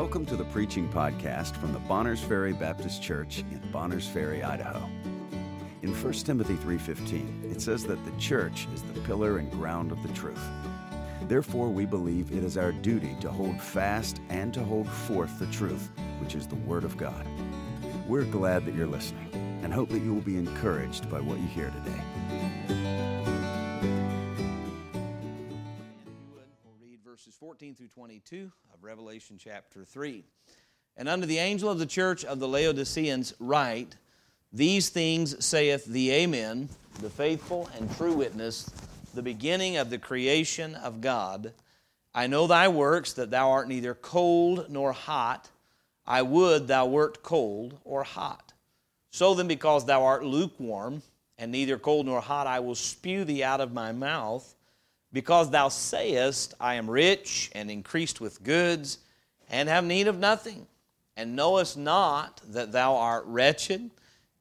Welcome to the preaching podcast from the Bonners Ferry Baptist Church in Bonners Ferry, Idaho. In 1 Timothy 3:15, it says that the church is the pillar and ground of the truth. Therefore, we believe it is our duty to hold fast and to hold forth the truth, which is the word of God. We're glad that you're listening and hope that you will be encouraged by what you hear today. 22 of Revelation chapter 3. And unto the angel of the church of the Laodiceans write, These things saith the Amen, the faithful and true witness, the beginning of the creation of God. I know thy works, that thou art neither cold nor hot. I would thou wert cold or hot. So then, because thou art lukewarm, and neither cold nor hot, I will spew thee out of my mouth. Because thou sayest, I am rich and increased with goods, and have need of nothing, and knowest not that thou art wretched,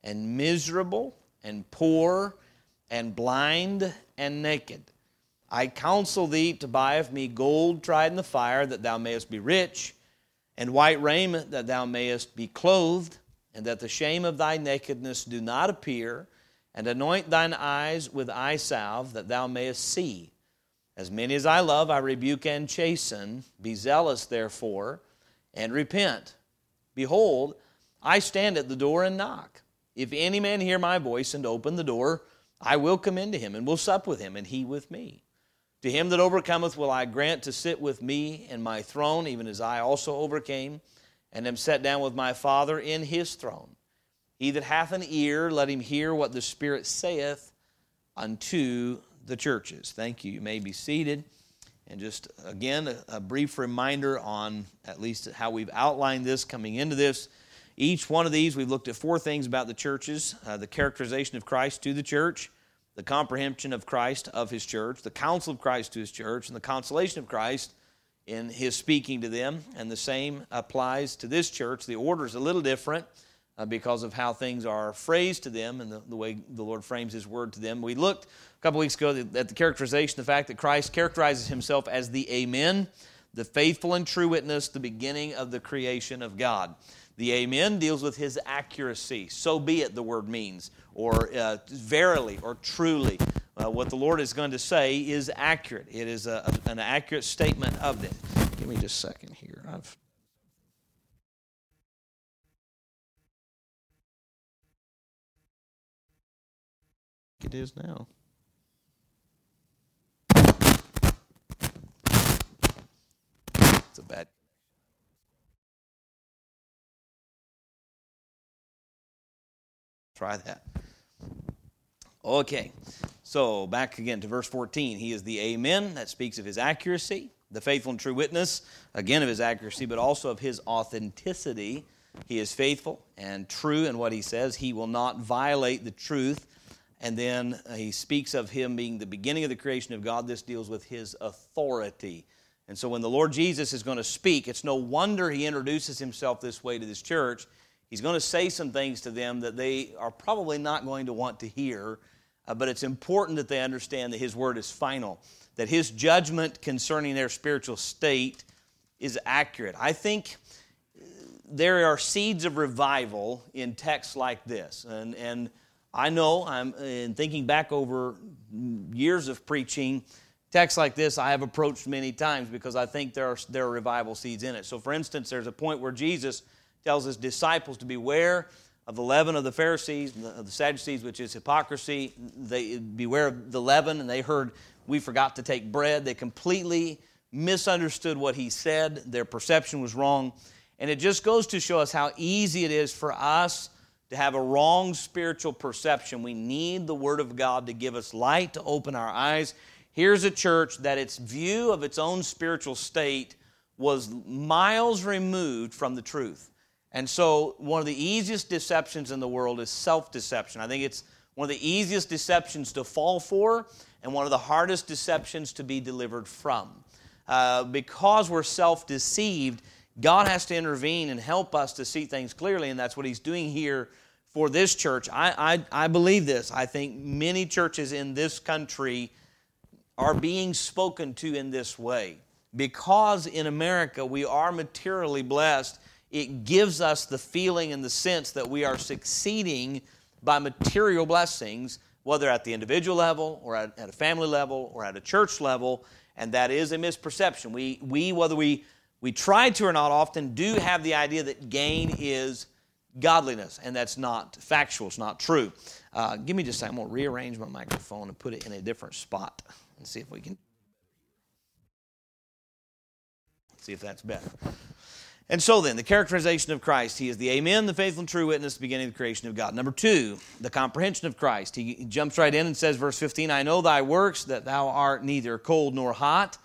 and miserable, and poor, and blind, and naked. I counsel thee to buy of me gold tried in the fire, that thou mayest be rich, and white raiment, that thou mayest be clothed, and that the shame of thy nakedness do not appear, and anoint thine eyes with eye salve, that thou mayest see. As many as I love, I rebuke and chasten. Be zealous, therefore, and repent. Behold, I stand at the door and knock. If any man hear my voice and open the door, I will come into him and will sup with him, and he with me. To him that overcometh will I grant to sit with me in my throne, even as I also overcame, and am set down with my Father in his throne. He that hath an ear, let him hear what the Spirit saith unto the churches. Thank you. You may be seated. And just again, a, a, brief reminder on at least how we've outlined this coming into this. Each one of these, we've looked at four things about the churches uh, the characterization of Christ to the church, the comprehension of Christ of his church, the counsel of Christ to his church, and the consolation of Christ in his speaking to them. And the same applies to this church. The order is a little different because of how things are phrased to them and the, the, way the Lord frames His word to them. We looked a couple weeks ago at the characterization, the fact that Christ characterizes Himself as the Amen, the faithful and true witness, the beginning of the creation of God. The Amen deals with His accuracy. So be it, the word means, or uh, verily, or truly. Uh, what the Lord is going to say is accurate. It is a, a, an accurate statement of it. Give me just a second here. I've it is now. It's a bad. Try that. Okay, so back again to verse 14. He is the Amen, that speaks of his accuracy, the faithful and true witness, again of his accuracy, but also of his authenticity. He is faithful and true in what he says. He will not violate the truth and then uh, he speaks of him being the beginning of the creation of God. This deals with his authority. And so when the Lord Jesus is going to speak, it's no wonder he introduces himself this way to this church. He's going to say some things to them that they are probably not going to want to hear, uh, but it's important that they understand that his word is final, that his judgment concerning their spiritual state is accurate. I think uh, there are seeds of revival in texts like this. And, and I know I'm in thinking back over years of preaching texts like this I have approached many times because I think there are, there are revival seeds in it. So, for instance, there's a point where Jesus tells his disciples to beware of the leaven of the Pharisees, of the Sadducees, which is hypocrisy. They beware of the leaven, and they heard we forgot to take bread. They completely misunderstood what he said. Their perception was wrong. And it just goes to show us how easy it is for us to have a wrong spiritual perception. We need the Word of God to give us light, to open our eyes. Here's a church that its view of its own spiritual state was miles removed from the truth. And so, one of the easiest deceptions in the world is self deception. I think it's one of the easiest deceptions to fall for and one of the hardest deceptions to be delivered from. Uh, because we're self deceived, God has to intervene and help us to see things clearly, and that's what He's doing here for this church. I, I, I believe this. I think many churches in this country are being spoken to in this way. because in America we are materially blessed, it gives us the feeling and the sense that we are succeeding by material blessings, whether at the individual level or at, at a family level or at a church level, and that is a misperception. We, we whether we, we try to or not, often do have the idea that gain is godliness, and that's not factual, it's not true. Uh, give me just a second, I'm going to rearrange my microphone and put it in a different spot and see if we can. See if that's better. And so then, the characterization of Christ. He is the Amen, the faithful and true witness, the beginning of the creation of God. Number two, the comprehension of Christ. He jumps right in and says, verse 15, I know thy works, that thou art neither cold nor hot.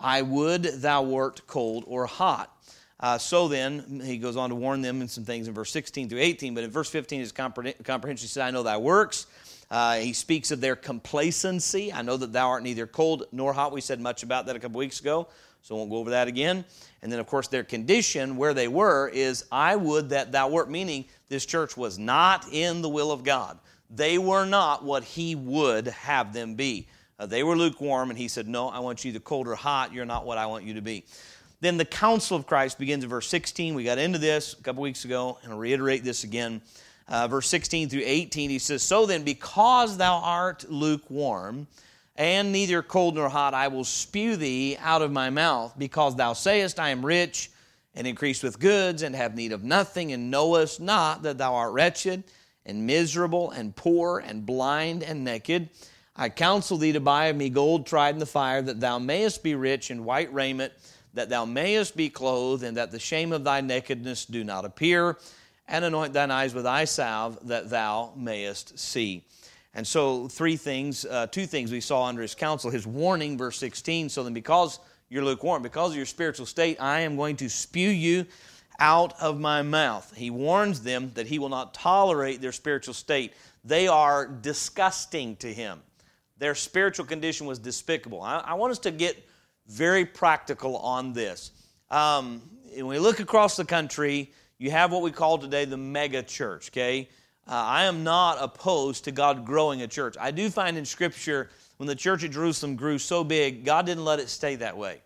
I would thou wert cold or hot. Uh, so then, he goes on to warn them in some things in verse 16 through 18, but in verse 15, his comprehension says, I know thy works. Uh, he speaks of their complacency. I know that thou art neither cold nor hot. We said much about that a couple weeks ago, so I won't go over that again. And then, of course, their condition where they were is, I would that thou wert, meaning this church was not in the will of God. They were not what He would have them be. Uh, they were lukewarm, and He said, No, I want you either cold or hot. You're not what I want you to be. Then the counsel of Christ begins in verse 16. We got into this a couple weeks ago, and I'll reiterate this again. Uh, verse 16 through 18, he says, So then, because thou art lukewarm, and neither cold nor hot, I will spew thee out of my mouth, because thou sayest, I am rich and increased with goods, and have need of nothing, and knowest not that thou art wretched and miserable and poor and blind and naked. I counsel thee to buy of me gold tried in the fire, that thou mayest be rich in white raiment, that thou mayest be clothed, and that the shame of thy nakedness do not appear, and anoint thine eyes with eye salve, that thou mayest see. And so, three things, uh, two things we saw under his counsel his warning, verse 16. So then, because you're lukewarm, because of your spiritual state, I am going to spew you out of my mouth. He warns them that he will not tolerate their spiritual state. They are disgusting to him. Their spiritual condition was despicable. I, I want us to get very practical on this. Um, when we look across the country, you have what we call today the mega church, okay? Uh, I am not opposed to God growing a church. I do find in Scripture when the church at Jerusalem grew so big, God didn't let it stay that way.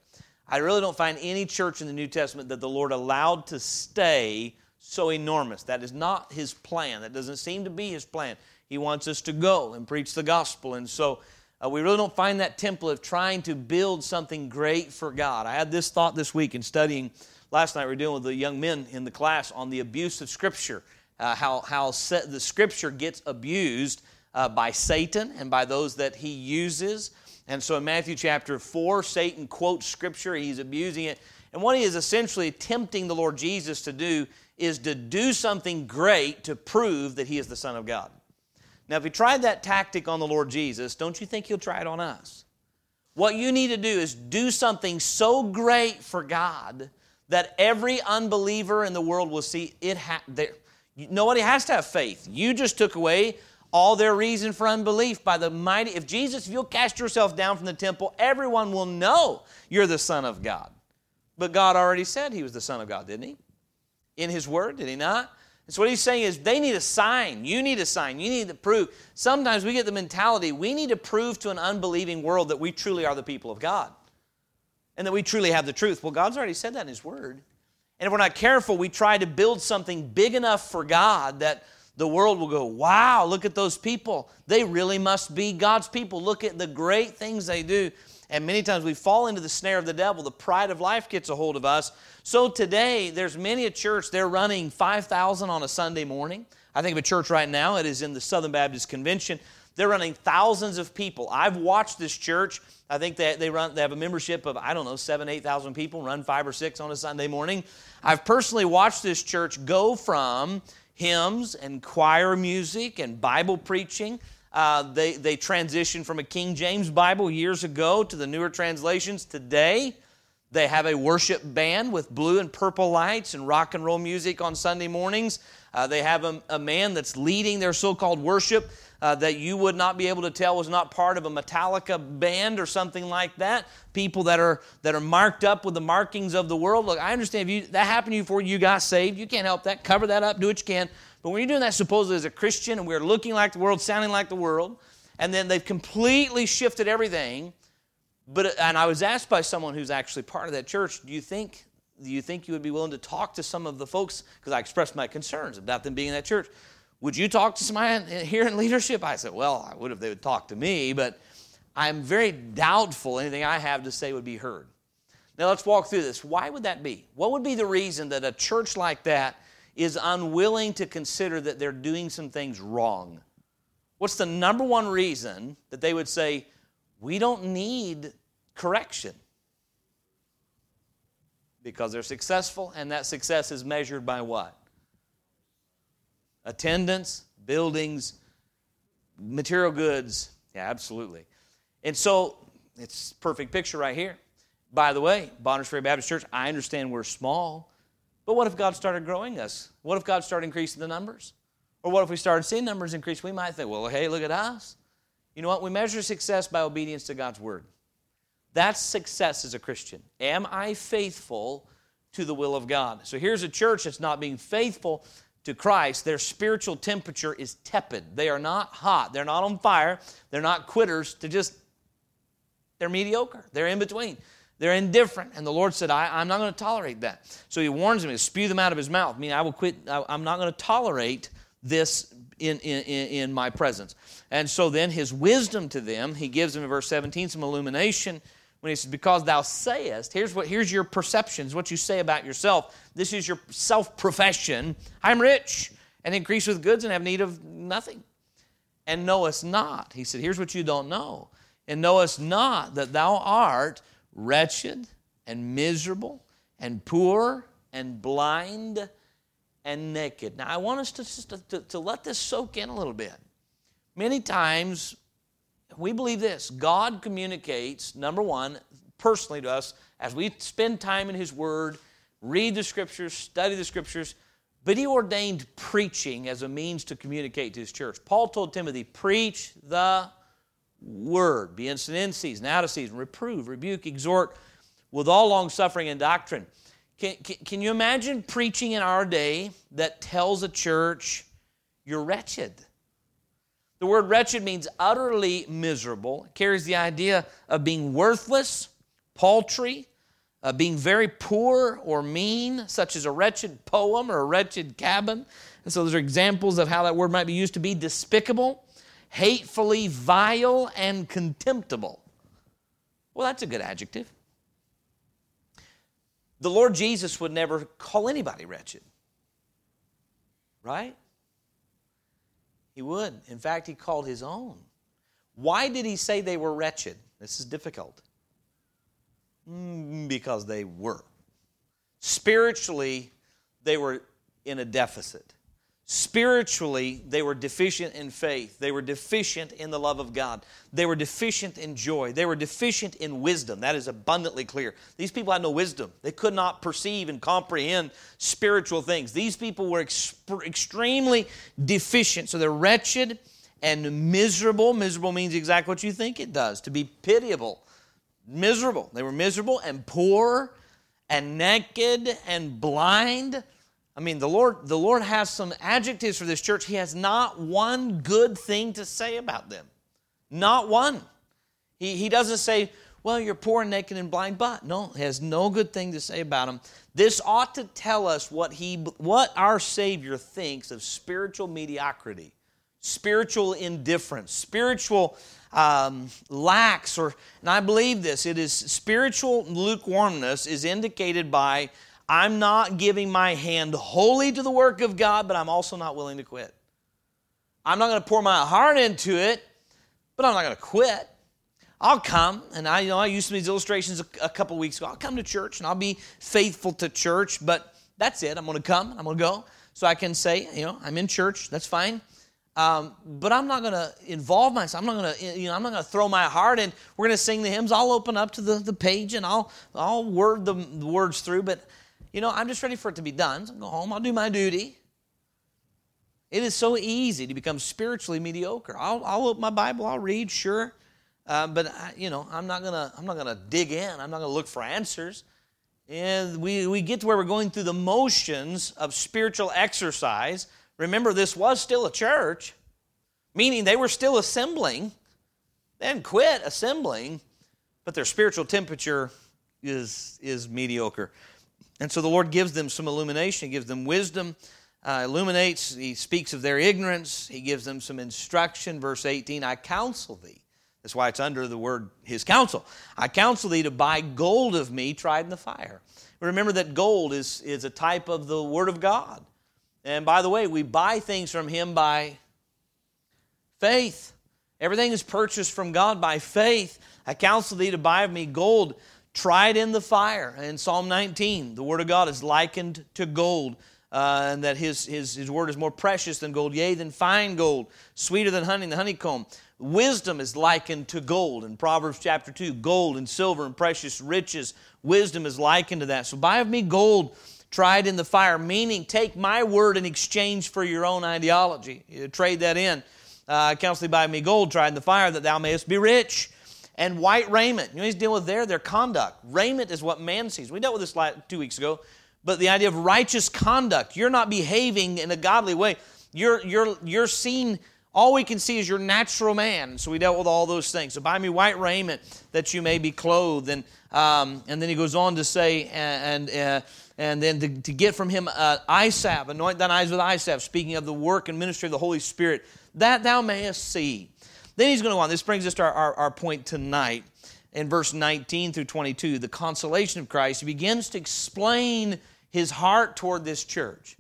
I really don't find any church in the New Testament that the Lord allowed to stay so enormous. That is not His plan. That doesn't seem to be His plan. He wants us to go and preach the gospel. And so uh, we really don't find that template of trying to build something great for God. I had this thought this week in studying. Last night we were dealing with the young men in the class on the abuse of Scripture uh, how, how the scripture gets abused uh, by Satan and by those that he uses. And so in Matthew chapter 4, Satan quotes scripture, he's abusing it. And what he is essentially tempting the Lord Jesus to do is to do something great to prove that he is the Son of God. Now, if he tried that tactic on the Lord Jesus, don't you think he'll try it on us? What you need to do is do something so great for God that every unbeliever in the world will see it. Ha- Nobody has to have faith. You just took away all their reason for unbelief by the mighty. If Jesus, if you'll cast yourself down from the temple, everyone will know you're the Son of God. But God already said he was the Son of God, didn't he? In his word, did he not? And so what he's saying is they need a sign. You need a sign. You need to prove. Sometimes we get the mentality we need to prove to an unbelieving world that we truly are the people of God and that we truly have the truth. Well, God's already said that in his word. And if we're not careful, we try to build something big enough for God that the world will go, wow, look at those people. They really must be God's people. Look at the great things they do. And many times we fall into the snare of the devil. The pride of life gets a hold of us. So today, there's many a church, they're running 5,000 on a Sunday morning. I think of a church right now, it is in the Southern Baptist Convention. They're running thousands of people. I've watched this church I think they, they run they have a membership of I don't know seven eight thousand people run five or six on a Sunday morning. I've personally watched this church go from hymns and choir music and Bible preaching. Uh, they they transitioned from a King James Bible years ago to the newer translations. Today, they have a worship band with blue and purple lights and rock and roll music on Sunday mornings. Uh, they have a, a man that's leading their so-called worship uh, that you would not be able to tell was not part of a Metallica band or something like that. People that are that are marked up with the markings of the world. Look, I understand if you, that happened to you before you got saved. You can't help that. Cover that up. Do what you can. But when you're doing that supposedly as a Christian and we're looking like the world, sounding like the world, and then they've completely shifted everything, But and I was asked by someone who's actually part of that church, do you think do you think you would be willing to talk to some of the folks because I expressed my concerns about them being in that church? Would you talk to somebody here in leadership? I said, well, I would if they would talk to me, but I'm very doubtful anything I have to say would be heard. Now let's walk through this. Why would that be? What would be the reason that a church like that is unwilling to consider that they're doing some things wrong? What's the number one reason that they would say, we don't need correction? Because they're successful, and that success is measured by what? Attendance, buildings, material goods. Yeah, absolutely. And so it's perfect picture right here. By the way, Bonners Ferry Baptist Church, I understand we're small, but what if God started growing us? What if God started increasing the numbers? Or what if we started seeing numbers increase? We might think, well, hey, look at us. You know what? We measure success by obedience to God's word. That's success as a Christian. Am I faithful to the will of God? So here's a church that's not being faithful to Christ. Their spiritual temperature is tepid. They are not hot. They're not on fire. They're not quitters. They're just, they're mediocre. They're in between. They're indifferent. And the Lord said, I, am not going to tolerate that. So he warns them to spew them out of his mouth. I mean, I will quit. I, I'm not going to tolerate this in, in, in my presence. And so then his wisdom to them, he gives them in verse 17 some illumination when he says, Because thou sayest, here's what here's your perceptions, what you say about yourself. This is your self-profession. I'm rich and increase with goods and have need of nothing. And knowest not. He said, Here's what you don't know. And knowest not that thou art wretched and miserable and poor and blind and naked. Now, I want us to, to, to, let this soak in a little bit. Many times, we believe this God communicates, number one, personally to us as we spend time in His Word, read the Scriptures, study the Scriptures, but He ordained preaching as a means to communicate to His church. Paul told Timothy, Preach the Word, be instant in season, out of season, reprove, rebuke, exhort with all long suffering and doctrine. Can, can, can, you imagine preaching in our day that tells a church, you're wretched? The word wretched means utterly miserable. It carries the idea of being worthless, paltry, uh, being very poor or mean, such as a wretched poem or a wretched cabin. And so those are examples of how that word might be used to be despicable, hatefully vile, and contemptible. Well, that's a good adjective. The Lord Jesus would never call anybody wretched. Right? He would. In fact, he called his own. Why did he say they were wretched? This is difficult. Mm, because they were. Spiritually, they were in a deficit. Spiritually, they were deficient in faith. They were deficient in the love of God. They were deficient in joy. They were deficient in wisdom. That is abundantly clear. These people had no wisdom. They could not perceive and comprehend spiritual things. These people were extremely deficient. So they're wretched and miserable. Miserable means exactly what you think it does to be pitiable. Miserable. They were miserable and poor and naked and blind I mean, the Lord, the Lord has some adjectives for this church. He has not one good thing to say about them. Not one. He, he doesn't say, well, you're poor and naked and blind, but no, he has no good thing to say about them. This ought to tell us what he what our Savior thinks of spiritual mediocrity, spiritual indifference, spiritual um, lacks, or and I believe this. It is spiritual lukewarmness is indicated by I'm not giving my hand wholly to the work of God, but I'm also not willing to quit. I'm not going to pour my heart into it, but I'm not going to quit. I'll come, and I you know I used some of these illustrations a, a couple weeks ago. I'll come to church and I'll be faithful to church, but that's it. I'm going to come. I'm going to go, so I can say, you know, I'm in church. That's fine. Um, but I'm not going to involve myself. I'm not going to, you know, I'm not going to throw my heart in. We're going to sing the hymns. I'll open up to the, the page and I'll I'll word the, the words through, but you know, I'm just ready for it to be done. So I'll go home, I'll do my duty. It is so easy to become spiritually mediocre. I'll, I'll open my Bible, I'll read, sure. Uh, but I, you know, I'm not gonna I'm not gonna dig in. I'm not gonna look for answers. And we, we get to where we're going through the motions of spiritual exercise. Remember, this was still a church, meaning they were still assembling. They hadn't quit assembling, but their spiritual temperature is, is mediocre. And so the Lord gives them some illumination, He gives them wisdom, uh, illuminates, He speaks of their ignorance, He gives them some instruction. Verse 18 I counsel thee. That's why it's under the word His counsel. I counsel thee to buy gold of me tried in the fire. Remember that gold is, is a type of the Word of God. And by the way, we buy things from Him by faith. Everything is purchased from God by faith. I counsel thee to buy of me gold tried in the fire. In Psalm 19, the Word of God is likened to gold. Uh, and that his, his, his word is more precious than gold, yea, than fine gold, sweeter than honey, in the honeycomb. Wisdom is likened to gold. In Proverbs chapter 2, gold and silver and precious riches, wisdom is likened to that. So buy of me gold tried in the fire, meaning take my word in exchange for your own ideology. You trade that in. Uh, counsel thee buy me gold tried in the fire that thou mayest be rich and white raiment. You know, he's dealing with there their conduct. Raiment is what man sees. We dealt with this last, two weeks ago, but the idea of righteous conduct. You're not behaving in a godly way. You're you're you're seen. All we can see is your natural man. So we dealt with all those things. So buy me white raiment that you may be clothed. And um, and then he goes on to say and. and uh, and then to, to, get from him uh, anoint thine eyes with eye speaking of the work and ministry of the Holy Spirit, that thou mayest see. Then he's going to go on. This brings us to our, our, our point tonight in verse 19 through 22, the consolation of Christ. He begins to explain his heart toward this church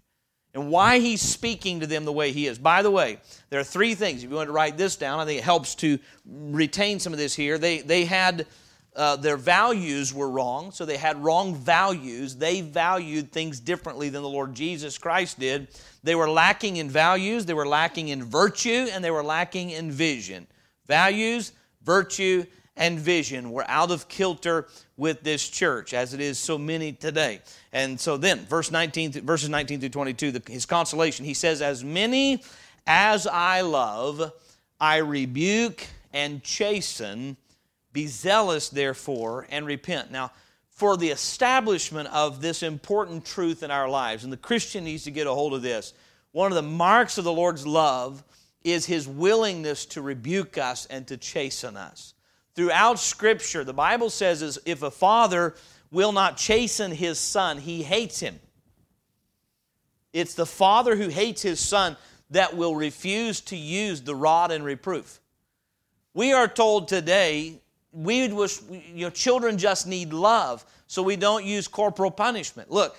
and why he's speaking to them the way he is. By the way, there are three things. If you want to write this down, I think it helps to retain some of this here. They, they had uh, their values were wrong, so they had wrong values. They valued things differently than the Lord Jesus Christ did. They were lacking in values, they were lacking in virtue, and they were lacking in vision. Values, virtue, and vision were out of kilter with this church, as it is so many today. And so then, verse 19, verses 19 through 22, the, his consolation, he says, As many as I love, I rebuke and chasten be zealous, therefore, and repent. Now, for the establishment of this important truth in our lives, and the Christian needs to get a hold of this, one of the marks of the Lord's love is his willingness to rebuke us and to chasten us. Throughout Scripture, the Bible says is if a father will not chasten his son, he hates him. It's the father who hates his son that will refuse to use the rod and reproof. We are told today we was, you know, children just need love, so we don't use corporal punishment. Look,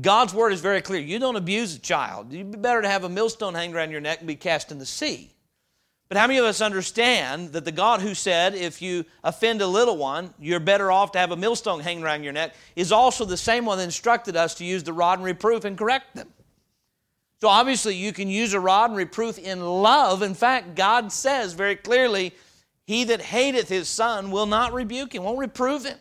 God's word is very clear. You don't abuse a child. You'd be better to have a millstone hanging around your neck and be cast in the sea. But how many of us understand that the God who said, if you offend a little one, you're better off to have a millstone hanging around your neck, is also the same one that instructed us to use the rod and reproof and correct them? So obviously, you can use a rod and reproof in love. In fact, God says very clearly, he that hateth his son will not rebuke him, won't reprove him.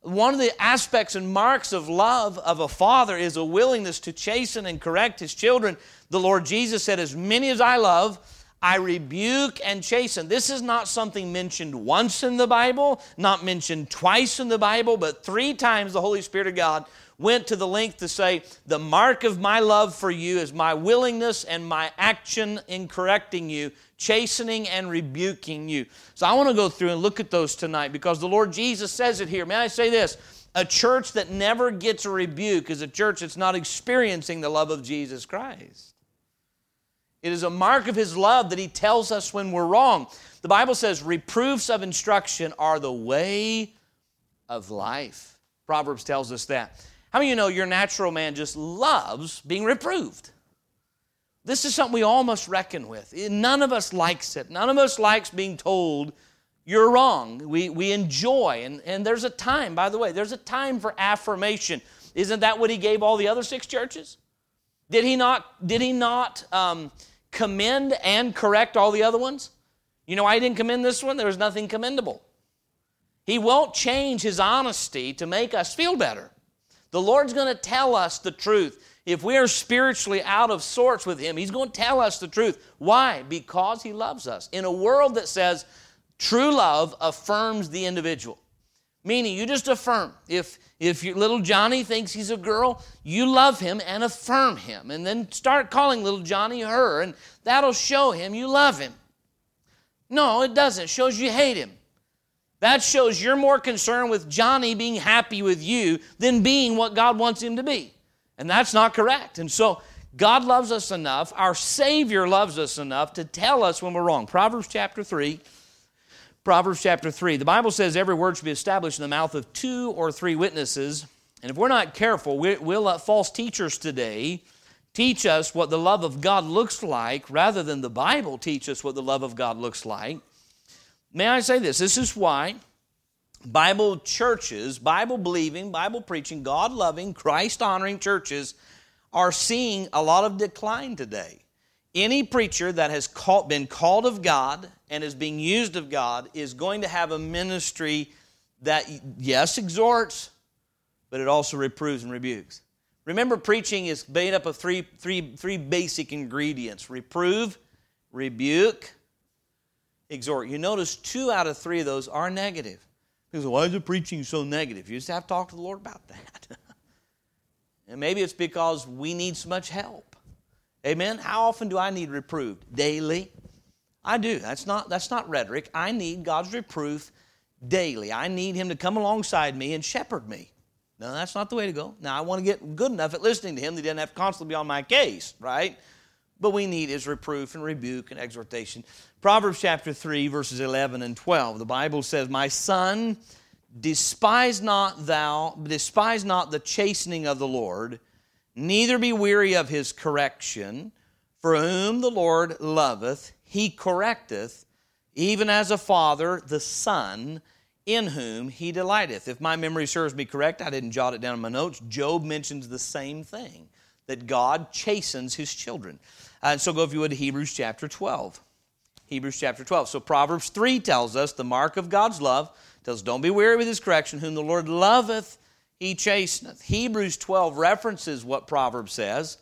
One of the aspects and marks of love of a father is a willingness to chasten and correct his children. The Lord Jesus said, As many as I love, I rebuke and chasten. This is not something mentioned once in the Bible, not mentioned twice in the Bible, but three times the Holy Spirit of God went to the length to say, The mark of my love for you is my willingness and my action in correcting you chastening and rebuking you. So I want to go through and look at those tonight because the Lord Jesus says it here. May I say this? A church that never gets a rebuke is a church that's not experiencing the love of Jesus Christ. It is a mark of His love that He tells us when we're wrong. The Bible says reproofs of instruction are the way of life. Proverbs tells us that. How many of you know your natural man just loves being reproved? This is something we all must reckon with. None of us likes it. None of us likes being told you're wrong. We, we enjoy, and, and there's a time, by the way, there's a time for affirmation. Isn't that what he gave all the other six churches? Did he not, did he not um, commend and correct all the other ones? You know, I didn't commend this one, there was nothing commendable. He won't change his honesty to make us feel better. The Lord's going to tell us the truth. If we are spiritually out of sorts with Him, He's going to tell us the truth. Why? Because He loves us. In a world that says true love affirms the individual, meaning you just affirm. If if your little Johnny thinks he's a girl, you love him and affirm him, and then start calling little Johnny her, and that'll show him you love him. No, it doesn't. It shows you hate him. That shows you're more concerned with Johnny being happy with you than being what God wants him to be. And that's not correct. And so God loves us enough, our Savior loves us enough to tell us when we're wrong. Proverbs chapter 3. Proverbs chapter 3. The Bible says every word should be established in the mouth of two or three witnesses. And if we're not careful, we'll let false teachers today teach us what the love of God looks like rather than the Bible teach us what the love of God looks like. May I say this? This is why Bible churches, Bible believing, Bible preaching, God loving, Christ honoring churches are seeing a lot of decline today. Any preacher that has called, been called of God and is being used of God is going to have a ministry that, yes, exhorts, but it also reproves and rebukes. Remember, preaching is made up of three, three, three basic ingredients reprove, rebuke, exhort. You notice two out of three of those are negative. Why is the preaching so negative? You just have to talk to the Lord about that. and maybe it's because we need so much help. Amen. How often do I need reproved? Daily. I do. That's not that's not rhetoric. I need God's reproof daily. I need him to come alongside me and shepherd me. No, that's not the way to go. Now I want to get good enough at listening to him that he doesn't have to constantly be on my case, right? But we need his reproof and rebuke and exhortation. Proverbs chapter 3, verses 11 and 12. The Bible says, My son, despise not thou, despise not the chastening of the Lord, neither be weary of his correction. For whom the Lord loveth, he correcteth, even as a father the son in whom he delighteth. If my memory serves me correct, I didn't jot it down in my notes. Job mentions the same thing that God chastens his children. And so go, if you would, to Hebrews chapter 12. Hebrews chapter 12. So Proverbs 3 tells us the mark of God's love tells don't be weary with his correction, whom the Lord loveth, he chasteneth. Hebrews 12 references what Proverbs says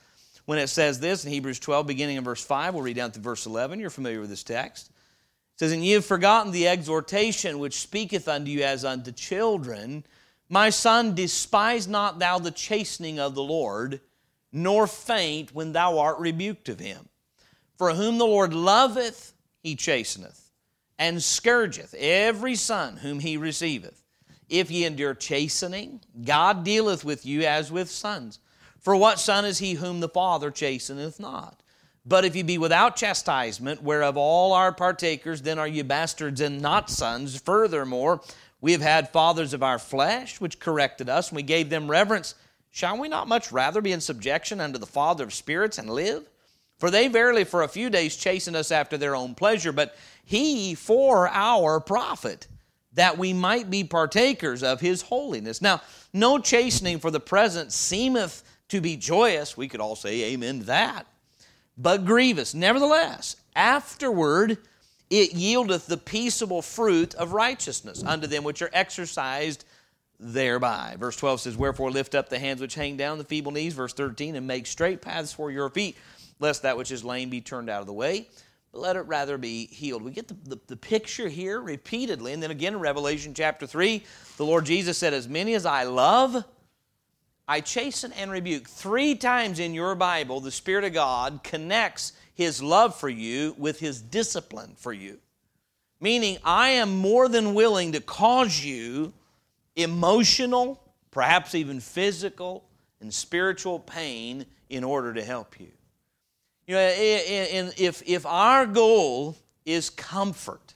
when it says this in Hebrews 12, beginning in verse 5. We'll read down to verse 11. You're familiar with this text. It says, And ye have forgotten the exhortation which speaketh unto you as unto children. My son, despise not thou the chastening of the Lord, nor faint when thou art rebuked of him. For whom the Lord loveth, he chasteneth, and scourgeth every son whom he receiveth. If ye endure chastening, God dealeth with you as with sons. For what son is he whom the Father chasteneth not? But if ye be without chastisement, whereof all are partakers, then are ye bastards and not sons. Furthermore, we have had fathers of our flesh, which corrected us, and we gave them reverence. Shall we not much rather be in subjection unto the Father of spirits and live? For they verily for a few days chastened us after their own pleasure, but he for our profit, that we might be partakers of his holiness. Now, no chastening for the present seemeth to be joyous. We could all say amen to that. But grievous. Nevertheless, afterward it yieldeth the peaceable fruit of righteousness unto them which are exercised thereby. Verse 12 says, Wherefore lift up the hands which hang down, the feeble knees. Verse 13, and make straight paths for your feet lest that which is lame be turned out of the way, but let it rather be healed. We get the, the, the, picture here repeatedly. And then again in Revelation chapter 3, the Lord Jesus said, As many as I love, I chasten and rebuke. Three times in your Bible, the Spirit of God connects His love for you with His discipline for you. Meaning, I am more than willing to cause you emotional, perhaps even physical, and spiritual pain in order to help you. You know, if, if our goal is comfort,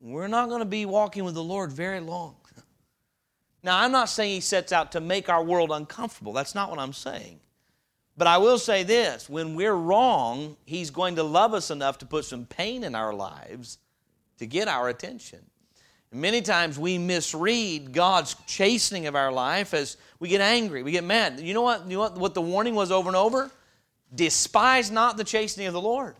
we're not going to be walking with the Lord very long. Now, I'm not saying He sets out to make our world uncomfortable. That's not what I'm saying. But I will say this when we're wrong, He's going to love us enough to put some pain in our lives to get our attention. Many times we misread God's chastening of our life as we get angry, we get mad. You know what, you know what, what the warning was over and over? Despise not the chastening of the Lord.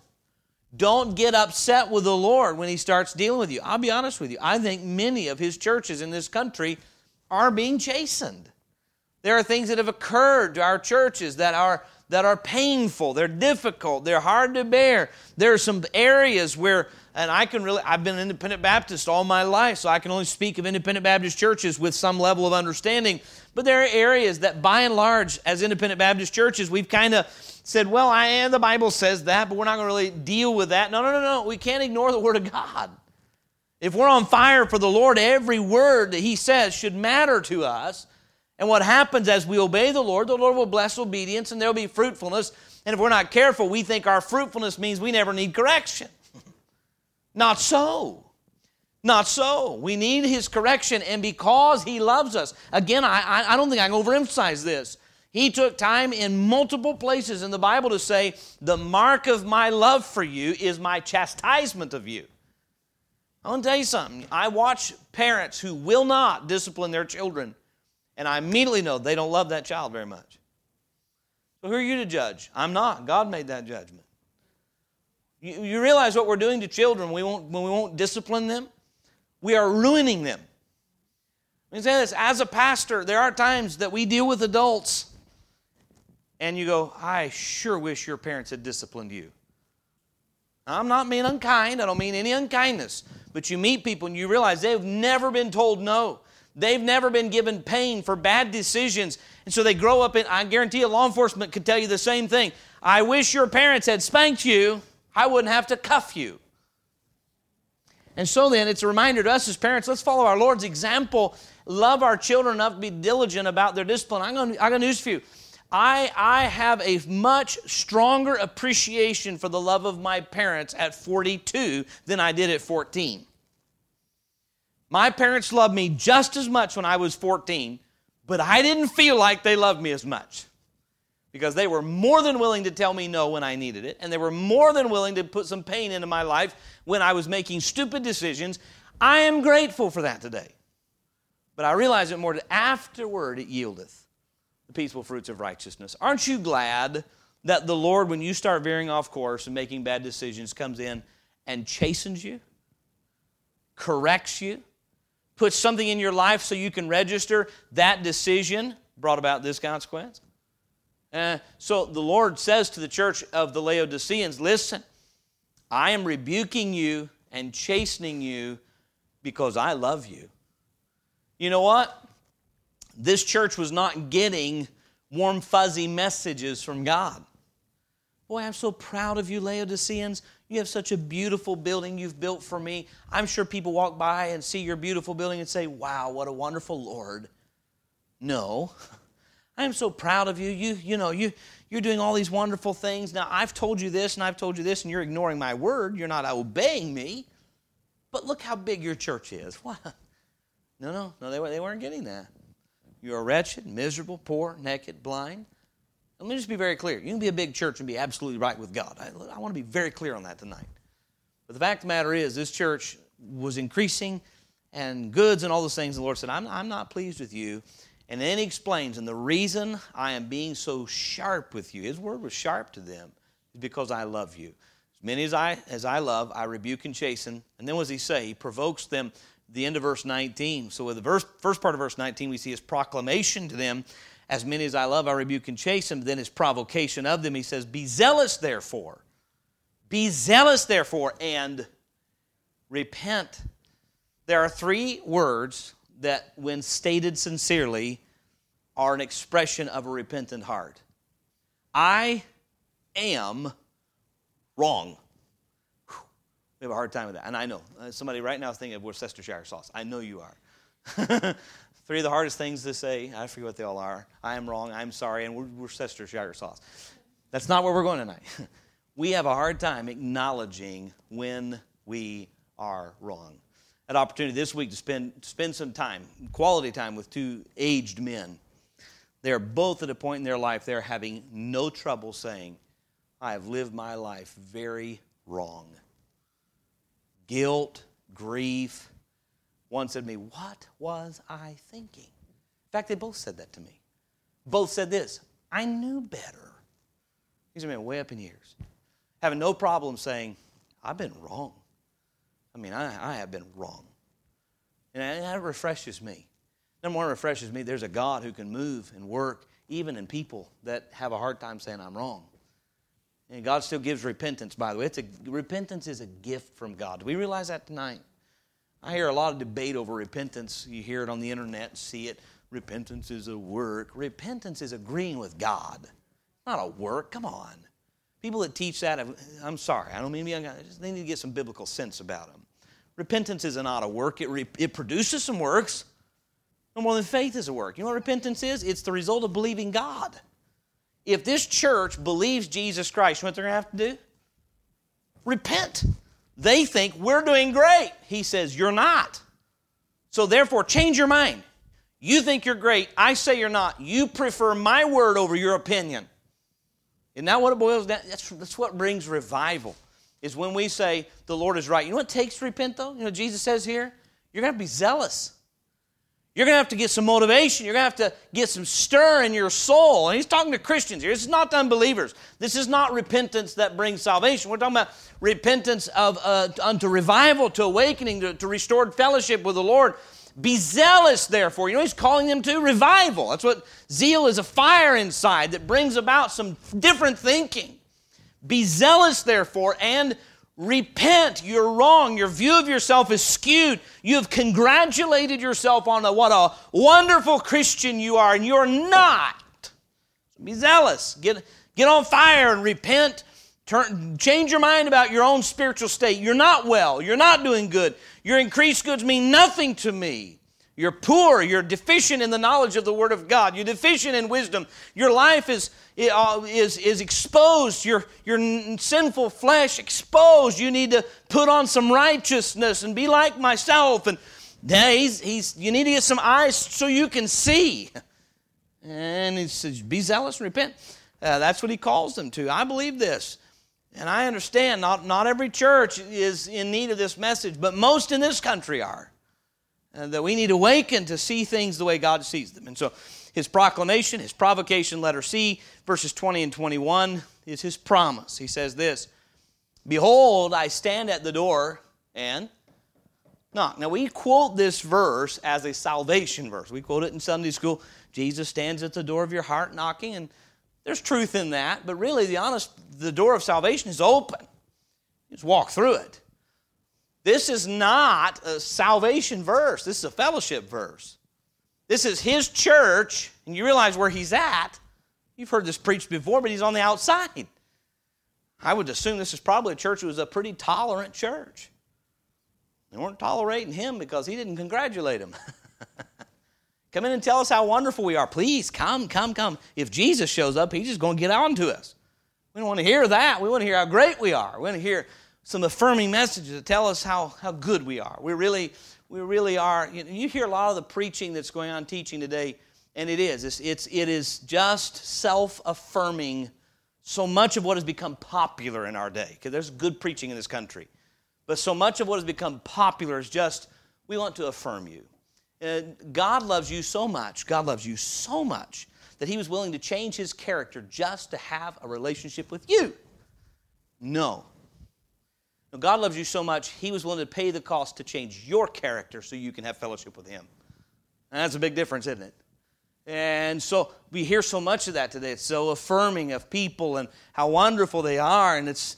Don't get upset with the Lord when He starts dealing with you. I'll be honest with you. I think many of His churches in this country are being chastened. There are things that have occurred to our churches that are, that are painful, they're difficult, they're hard to bear. There are some areas where, and I can really, I've been an independent Baptist all my life, so I can only speak of independent Baptist churches with some level of understanding. But there are areas that, by and large, as independent Baptist churches, we've kind of said, well, I am, the Bible says that, but we're not going to really deal with that. No, no, no, no. We can't ignore the Word of God. If we're on fire for the Lord, every word that He says should matter to us. And what happens as we obey the Lord, the Lord will bless obedience and there'll be fruitfulness. And if we're not careful, we think our fruitfulness means we never need correction. Not so. Not so. We need His correction, and because He loves us, again, I, I don't think I can overemphasize this. He took time in multiple places in the Bible to say, The mark of my love for you is my chastisement of you. I want to tell you something. I watch parents who will not discipline their children, and I immediately know they don't love that child very much. So who are you to judge? I'm not. God made that judgment. You, you realize what we're doing to children we won't, when we won't discipline them? We are ruining them. Let me say this as a pastor, there are times that we deal with adults, and you go, I sure wish your parents had disciplined you. I'm not being unkind, I don't mean any unkindness. But you meet people and you realize they've never been told no. They've never been given pain for bad decisions. And so they grow up in, I guarantee you, law enforcement could tell you the same thing. I wish your parents had spanked you, I wouldn't have to cuff you. And so then it's a reminder to us as parents, let's follow our Lord's example, love our children enough to be diligent about their discipline. I'm going to, news for you. I, I have a much stronger appreciation for the love of my parents at 42 than I did at 14. My parents loved me just as much when I was 14, but I didn't feel like they loved me as much because they were more than willing to tell me no when I needed it, and they were more than willing to put some pain into my life when I was making stupid decisions. I am grateful for that today. But I realize it more afterward it yieldeth the peaceful fruits of righteousness. Aren't you glad that the Lord, when you start veering off course and making bad decisions, comes in and chastens you, corrects you, puts something in your life so you can register that decision brought about this consequence? Uh, so the Lord says to the church of the Laodiceans, Listen, I am rebuking you and chastening you because I love you. You know what? this church was not getting warm, fuzzy messages from God. Boy, I'm so proud of you, Laodiceans. You have such a beautiful building you've built for me. I'm sure people walk by and see your beautiful building and say, Wow, what a wonderful Lord. No. I am so proud of you. You, you know, you, you're doing all these wonderful things. Now, I've told you this and I've told you this, and you're ignoring my word. You're not obeying me. But look how big your church is. What? No, no, no, they, they weren't getting that. You are wretched, miserable, poor, naked, blind. Let me just be very clear. You can be a big church and be absolutely right with God. I, I want to be very clear on that tonight. But the fact of the matter is, this church was increasing and goods and all those things. The Lord said, I'm, I'm not pleased with you. And then He explains, and the reason I am being so sharp with you, His word was sharp to them, is because I love you. As many as I, as I love, I rebuke and chasten. And then what does He say? He provokes them the end of verse 19. So, with the verse, first part of verse 19, we see his proclamation to them As many as I love, I rebuke and chasten. Then his provocation of them, he says, Be zealous, therefore. Be zealous, therefore, and repent. There are three words that, when stated sincerely, are an expression of a repentant heart. I am wrong. We have a hard time with that. And I know. Uh, somebody right now is thinking of Worcestershire sauce. I know you are. Three of the hardest things to say, I forget what they all are. I am wrong, I'm sorry, and we're Worcestershire sauce. That's not where we're going tonight. we have a hard time acknowledging when we are wrong. An opportunity this week to spend, spend some time, quality time, with two aged men. They're both at a point in their life they're having no trouble saying, I have lived my life very wrong guilt, grief. One said to me, What was I thinking? In fact, they both said that to me. Both said this I knew better. These are men way up in years. Having no problem saying, I've been wrong. I mean, I, I have been wrong. And that refreshes me. Number one, refreshes me. There's a God who can move and work even in people that have a hard time saying I'm wrong. And God still gives repentance, by the way. It's a, repentance is a gift from God. Do we realize that tonight? I hear a lot of debate over repentance. You hear it on the internet, see it. Repentance is a work. Repentance is agreeing with God, not a work. Come on. People that teach that, I'm sorry, I don't mean to be unkind. They need to get some biblical sense about them. repentance is not a work, it, re- it produces some works. No more than faith is a work. You know what repentance is? It's the result of believing God. If this church believes Jesus Christ, you know what they're going to have to do? Repent. They think we're doing great. He says, You're not. So therefore, change your mind. You think you're great. I say you're not. You prefer my word over your opinion. Isn't that what it boils down? That's, that's what brings revival, is when we say the Lord is right. You know what takes to repent, though? You know, Jesus says here, you're going to be zealous. You're going to have to get some motivation. You're going to have to get some stir in your soul. And he's talking to Christians here. This is not to unbelievers. This is not repentance that brings salvation. We're talking about repentance of uh, unto revival, to awakening, to, to restored fellowship with the Lord. Be zealous, therefore. You know, he's calling them to revival. That's what zeal is a fire inside that brings about some different thinking. Be zealous, therefore, and Repent, you're wrong. Your view of yourself is skewed. You have congratulated yourself on a, what a wonderful Christian you are, and you're not. Be zealous. Get, get on fire and repent. Turn, change your mind about your own spiritual state. You're not well. You're not doing good. Your increased goods mean nothing to me. You're poor. You're deficient in the knowledge of the Word of God. You're deficient in wisdom. Your life is uh, is, is exposed, your, your sinful flesh exposed. You need to put on some righteousness and be like myself. And yeah, he's, he's, you need to get some eyes so you can see. And he says, Be zealous and repent. Uh, that's what he calls them to. I believe this. And I understand not, not every church is in need of this message, but most in this country are. And that we need to awaken to see things the way God sees them. And so his proclamation, his provocation, letter C, verses 20 and 21, is his promise. He says this Behold, I stand at the door and knock. Now, we quote this verse as a salvation verse. We quote it in Sunday school. Jesus stands at the door of your heart knocking, and there's truth in that, but really, the honest, the door of salvation is open. Just walk through it. This is not a salvation verse, this is a fellowship verse. This is his church, and you realize where he's at. You've heard this preached before, but he's on the outside. I would assume this is probably a church that was a pretty tolerant church. They weren't tolerating him because he didn't congratulate them. come in and tell us how wonderful we are. Please come, come, come. If Jesus shows up, he's just going to get on to us. We don't want to hear that. We want to hear how great we are. We want to hear some affirming messages that tell us how, how good we are. We really we really are. You, know, you hear a lot of the preaching that's going on, teaching today, and it is. It's, it's it is just self affirming so much of what has become popular in our day. Because there's good preaching in this country. But so much of what has become popular is just, we want to affirm you. And God loves you so much, God loves you so much, that He was willing to change His character just to have a relationship with you. No, God loves you so much, He was willing to pay the cost to change your character so you can have fellowship with Him. And that's a big difference, isn't it? And so we hear so much of that today. It's so affirming of people and how wonderful they are. And it's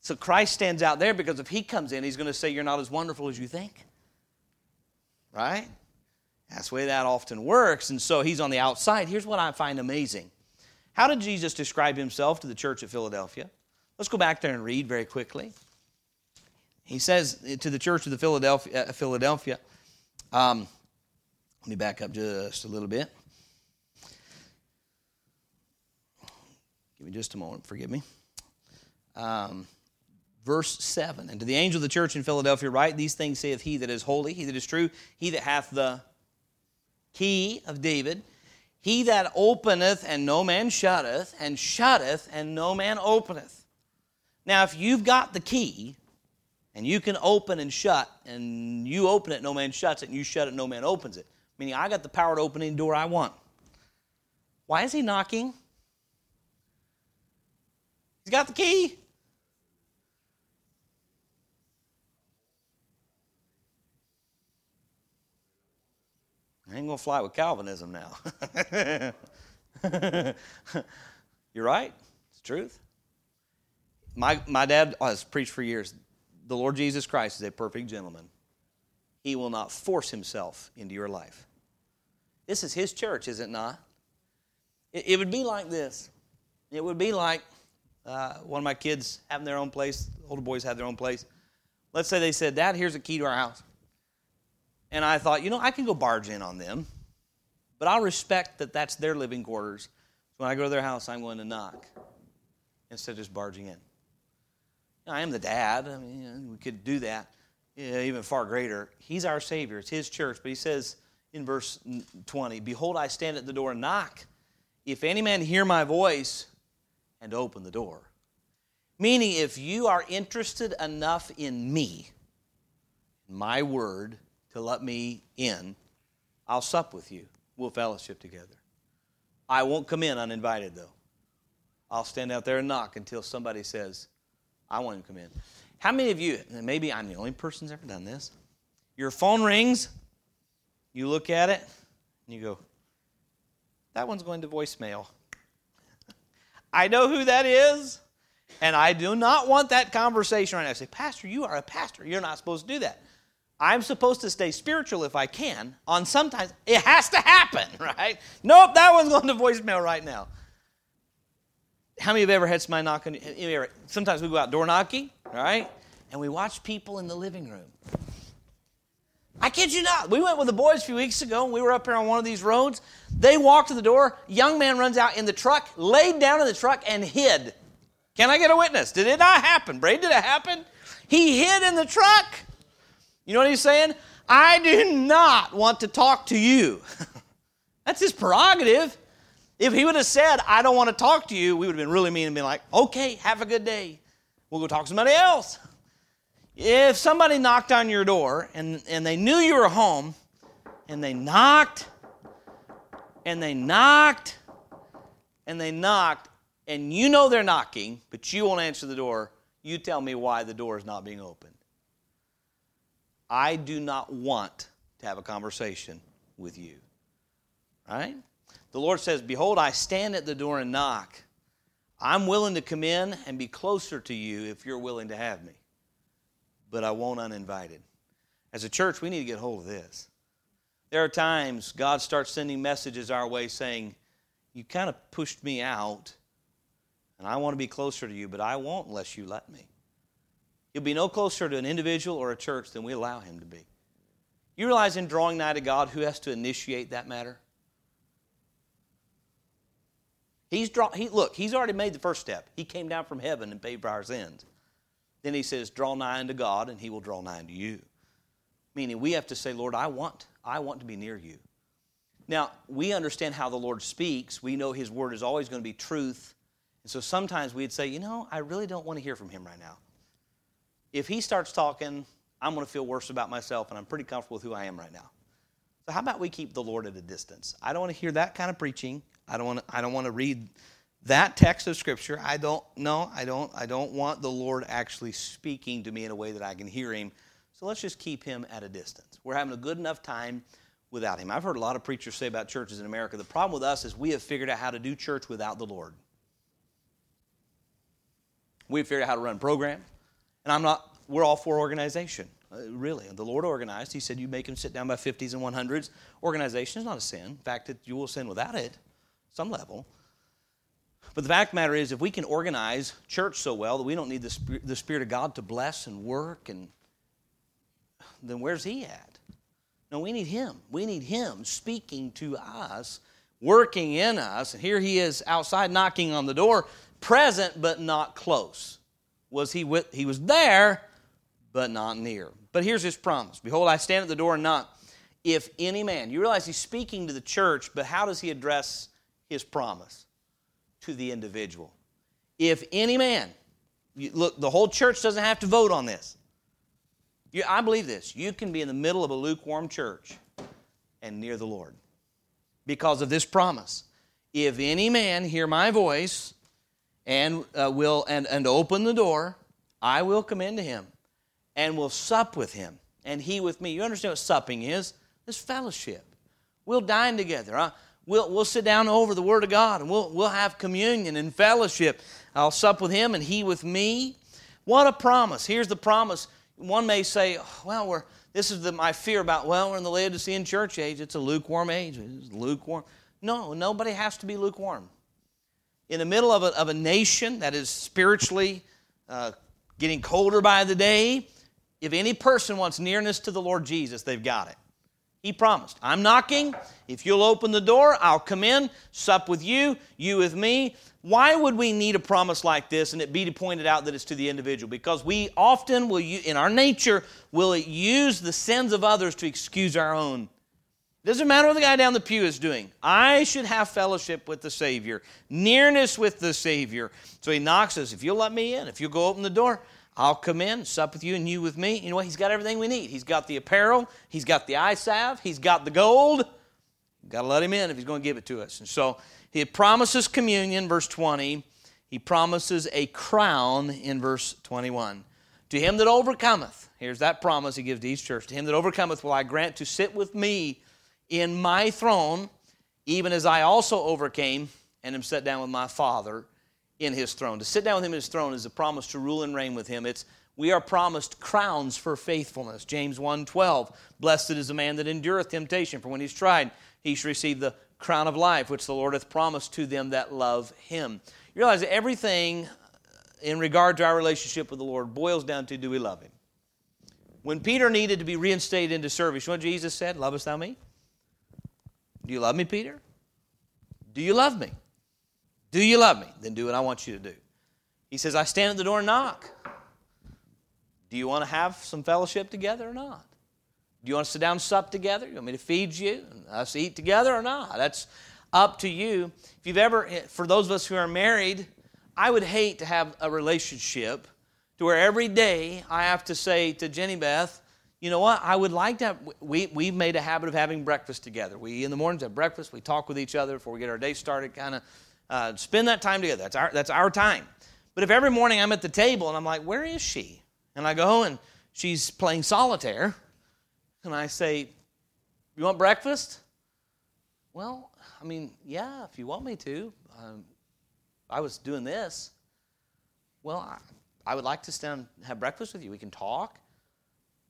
so Christ stands out there because if He comes in, He's going to say, You're not as wonderful as you think. Right? That's the way that often works. And so He's on the outside. Here's what I find amazing. How did Jesus describe Himself to the church at Philadelphia? Let's go back there and read very quickly. He says to the church of the Philadelphia, uh, Philadelphia um, let me back up just a little bit. Give me just a moment, forgive me. Um, verse 7 And to the angel of the church in Philadelphia, write these things saith he that is holy, he that is true, he that hath the key of David, he that openeth and no man shutteth, and shutteth and no man openeth. Now, if you've got the key, and you can open and shut, and you open it, no man shuts it, and you shut it, no man opens it. Meaning, I got the power to open any door I want. Why is he knocking? He's got the key. I ain't going to fly with Calvinism now. You're right. It's truth. My, my dad has preached for years the Lord Jesus Christ is a perfect gentleman. He will not force himself into your life. This is his church, is it not? It, it would be like this. It would be like uh, one of my kids having their own place, older boys have their own place. let's say they said, Dad, here's a key to our house. And I thought, you know, I can go barge in on them, but I'll respect that that's their living quarters. So when I go to their house, I'm going to knock instead of just barging in. I am the dad. I mean, we could do that yeah, even far greater. He's our Savior. It's His church. But He says in verse 20, Behold, I stand at the door and knock. If any man hear my voice and open the door. Meaning, if you are interested enough in me, my word, to let me in, I'll sup with you. We'll fellowship together. I won't come in uninvited, though. I'll stand out there and knock until somebody says, I want to come in. How many of you, maybe I'm the only person who's ever done this, your phone rings, you look at it, and you go, that one's going to voicemail. I know who that is, and I do not want that conversation right now. I say, Pastor, you are a pastor. You're not supposed to do that. I'm supposed to stay spiritual if I can. On sometimes it has to happen, right? Nope, that one's going to voicemail right now. How many of you ever had somebody knock on? Sometimes we go out door knocking, right? And we watch people in the living room. I kid you not. We went with the boys a few weeks ago, and we were up here on one of these roads. They walked to the door. Young man runs out in the truck, laid down in the truck, and hid. Can I get a witness? Did it not happen? Braid, did it happen? He hid in the truck. You know what he's saying? I do not want to talk to you. That's his prerogative. If he would have said, I don't want to talk to you, we would have been really mean and been like, okay, have a good day. We'll go talk to somebody else. If somebody knocked on your door and, and they knew you were home and they knocked and they knocked and they knocked and you know they're knocking, but you won't answer the door, you tell me why the door is not being opened. I do not want to have a conversation with you. Right? The Lord says, Behold, I stand at the door and knock. I'm willing to come in and be closer to you if you're willing to have me but I won't uninvited. As a church, we need to get hold of this. There are times God starts sending messages our way saying, You kind of pushed me out, and I want to be closer to you, but I won't unless you let me. He'll be no closer to an individual or a church than we allow him to be. You realize in drawing nigh to God, who has to initiate that matter? He's draw, he, look, he's already made the first step. He came down from heaven and paid for our sins. Then he says, Draw nigh unto God, and he will draw nigh unto you. Meaning we have to say, Lord, I want, I want to be near you. Now, we understand how the Lord speaks. We know his word is always going to be truth. And so sometimes we'd say, you know, I really don't want to hear from him right now. If he starts talking, I'm going to feel worse about myself, and I'm pretty comfortable with who I am right now. So how about we keep the Lord at a distance? I don't want to hear that kind of preaching. I don't want to, I don't want to read that text of scripture i don't know i don't i don't want the lord actually speaking to me in a way that i can hear him so let's just keep him at a distance we're having a good enough time without him i've heard a lot of preachers say about churches in america the problem with us is we have figured out how to do church without the lord we've figured out how to run programs and i'm not we're all for organization uh, really the lord organized he said you make them sit down by 50s and 100s organization is not a sin in fact you will sin without it some level but the fact the matter is, if we can organize church so well that we don't need the the Spirit of God to bless and work, and then where's He at? No, we need Him. We need Him speaking to us, working in us. And here He is outside knocking on the door, present but not close. Was He with, He was there, but not near. But here's His promise Behold, I stand at the door and knock. If any man, you realize He's speaking to the church, but how does He address His promise? to the individual. If any man, look, the whole church doesn't have to vote on this. You, I believe this. You can be in the middle of a lukewarm church and near the Lord because of this promise. If any man hear my voice and uh, will and, and open the door, I will come into him and will sup with him and he with me. You understand what supping is? This fellowship. We'll dine together. We'll, we'll sit down over the Word of God and we'll, we'll have communion and fellowship. I'll sup with Him and He with me. What a promise. Here's the promise. One may say, well, we're, this is the, my fear about, well, we're in the Laodicean church age. It's a lukewarm age. It's lukewarm. No, nobody has to be lukewarm. In the middle of a, of a nation that is spiritually uh, getting colder by the day, if any person wants nearness to the Lord Jesus, they've got it. He promised, I'm knocking. If you'll open the door, I'll come in, sup with you, you with me. Why would we need a promise like this and it be pointed out that it's to the individual? Because we often will, in our nature, will use the sins of others to excuse our own. Doesn't matter what the guy down the pew is doing. I should have fellowship with the Savior, nearness with the Savior. So he knocks us. If you'll let me in, if you'll go open the door, I'll come in, sup with you, and you with me. You know what? He's got everything we need. He's got the apparel, he's got the eye salve, he's got the gold. Got to let him in if he's going to give it to us. And so he promises communion, verse 20. He promises a crown in verse 21. To him that overcometh, here's that promise he gives to each church. To him that overcometh will I grant to sit with me in my throne, even as I also overcame and am set down with my Father in his throne. To sit down with him in his throne is a promise to rule and reign with him. It's we are promised crowns for faithfulness. James 1:12. Blessed is the man that endureth temptation, for when he's tried, he shall receive the crown of life, which the Lord hath promised to them that love him. You realize that everything in regard to our relationship with the Lord boils down to do we love him? When Peter needed to be reinstated into service, you know what Jesus said? Lovest thou me? Do you love me, Peter? Do you love me? Do you love me? Then do what I want you to do. He says, I stand at the door and knock. Do you want to have some fellowship together or not? Do you want to sit down and sup together? You want me to feed you and us eat together or not? That's up to you. If you've ever, eh, for those of us who are married, I would hate to have a relationship to where every day I have to say to Jenny Beth, you know what? I would like to have, we, we've made a habit of having breakfast together. We, in the mornings, have breakfast. We talk with each other before we get our day started, kind of uh, spend that time together. That's our, that's our time. But if every morning I'm at the table and I'm like, where is she? And I go and she's playing solitaire, and I say, you want breakfast? Well, I mean, yeah, if you want me to. Um, I was doing this. Well, I, I would like to stand have breakfast with you. We can talk.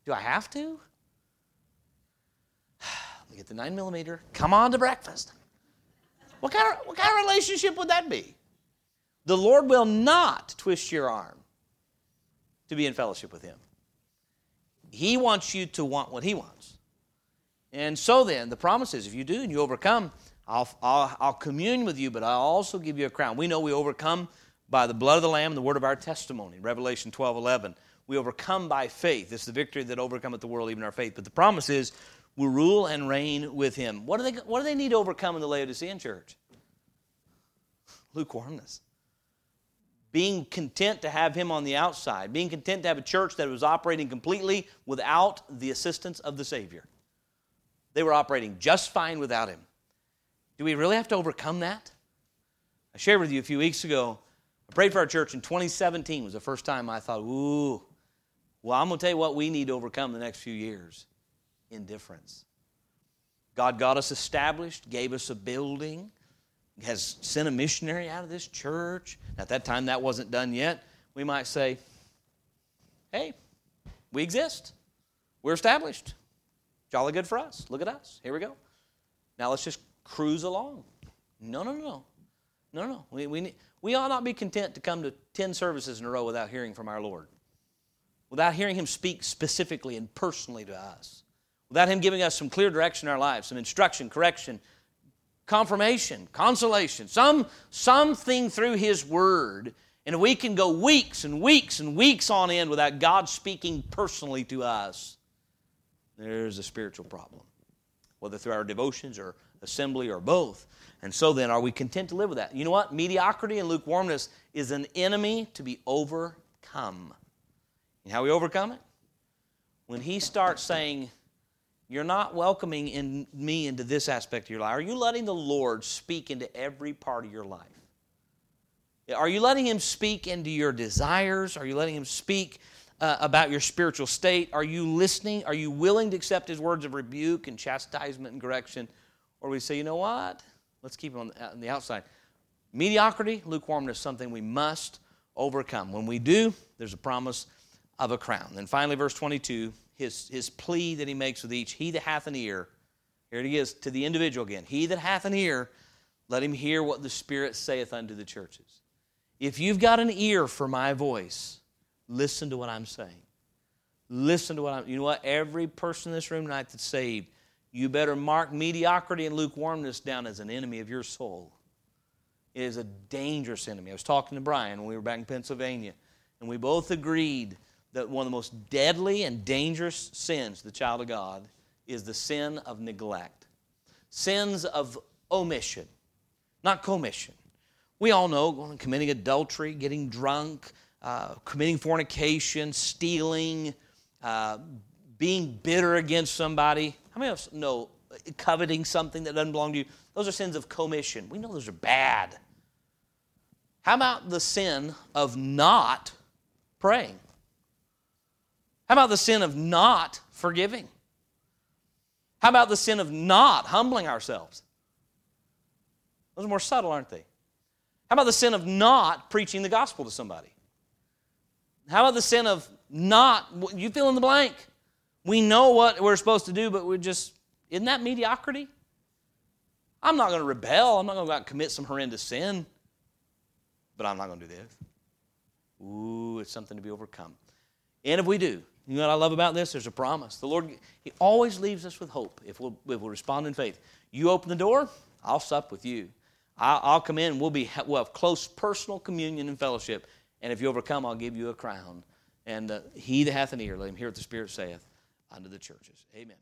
Do I have to? Get the nine millimeter. Come on to breakfast. What kind, of, what kind of relationship would that be? The Lord will not twist your arm to be in fellowship with Him. He wants you to want what He wants. And so then, the promise is if you do and you overcome, I'll, I'll, I'll commune with you, but I'll also give you a crown. We know we overcome by the blood of the Lamb and the word of our testimony. Revelation 12 11. We overcome by faith. It's the victory that overcometh the world, even our faith. But the promise is we rule and reign with him. What do they, what do they need to overcome in the Laodicean church? Lukewarmness. Being content to have him on the outside, being content to have a church that was operating completely without the assistance of the Savior. They were operating just fine without him. Do we really have to overcome that? I shared with you a few weeks ago. I prayed for our church in 2017 was the first time I thought, ooh, well, I'm going to tell you what we need to overcome in the next few years indifference. God got us established, gave us a building, has sent a missionary out of this church. At that time, that wasn't done yet. We might say, hey, we exist. We're established. Jolly good for us. Look at us. Here we go. Now let's just cruise along. No, no, no. No, no. We, we, we ought not be content to come to 10 services in a row without hearing from our Lord, without hearing Him speak specifically and personally to us without Him giving us some clear direction in our lives, some instruction, correction, confirmation, consolation, some, something through His Word. And we can go weeks and weeks and weeks on end without God speaking personally to us, there's a spiritual problem, whether through our devotions or assembly or both. And so then, are we content to live with that? You know what? Mediocrity and lukewarmness is an enemy to be overcome. And how we overcome it? When he starts saying, you're not welcoming in me into this aspect of your life. Are you letting the Lord speak into every part of your life? Are you letting Him speak into your desires? Are you letting Him speak uh, about your spiritual state? Are you listening? Are you willing to accept His words of rebuke and chastisement and correction? Or we say, you know what? Let's keep him on the, on the outside. Mediocrity, lukewarmness, something we must overcome. When we do, there's a promise of a crown. And finally, verse 22 his, his plea that he makes with each He that hath an ear, here it is to the individual again. He that hath an ear, let him hear what the Spirit saith unto the churches. If you've got an ear for my voice, listen to what I'm saying. Listen to what I'm, you know what? Every person in this room tonight that's saved, you better mark mediocrity and lukewarmness down as an enemy of your soul. It is a dangerous enemy. I was talking to Brian when we were back in Pennsylvania, and we both agreed that one of the most deadly and dangerous sins, the child of God, is the sin of neglect. Sins of omission, not commission. We all know committing adultery, getting drunk, uh, committing fornication, stealing, uh, being bitter against somebody. How many of us know coveting something that doesn't belong to you? Those are sins of commission. We know those are bad. How about the sin of not praying? How about the sin of not forgiving? How about the sin of not humbling ourselves? Those are more subtle, aren't they? How about the sin of not preaching the gospel to somebody? How about the sin of not, you fill in the blank? We know what we're supposed to do, but we're just, isn't that mediocrity? I'm not going to rebel. I'm not going to go out and commit some horrendous sin, but I'm not going to do this. Ooh, it's something to be overcome. And if we do, you know what I love about this? There's a promise. The Lord, He always leaves us with hope if we'll, if we'll respond in faith. You open the door, I'll sup with you. I'll, I'll come in, we'll, be, we'll have close personal communion and fellowship. And if you overcome, I'll give you a crown. And uh, he that hath an ear, let him hear what the Spirit saith unto the churches. Amen.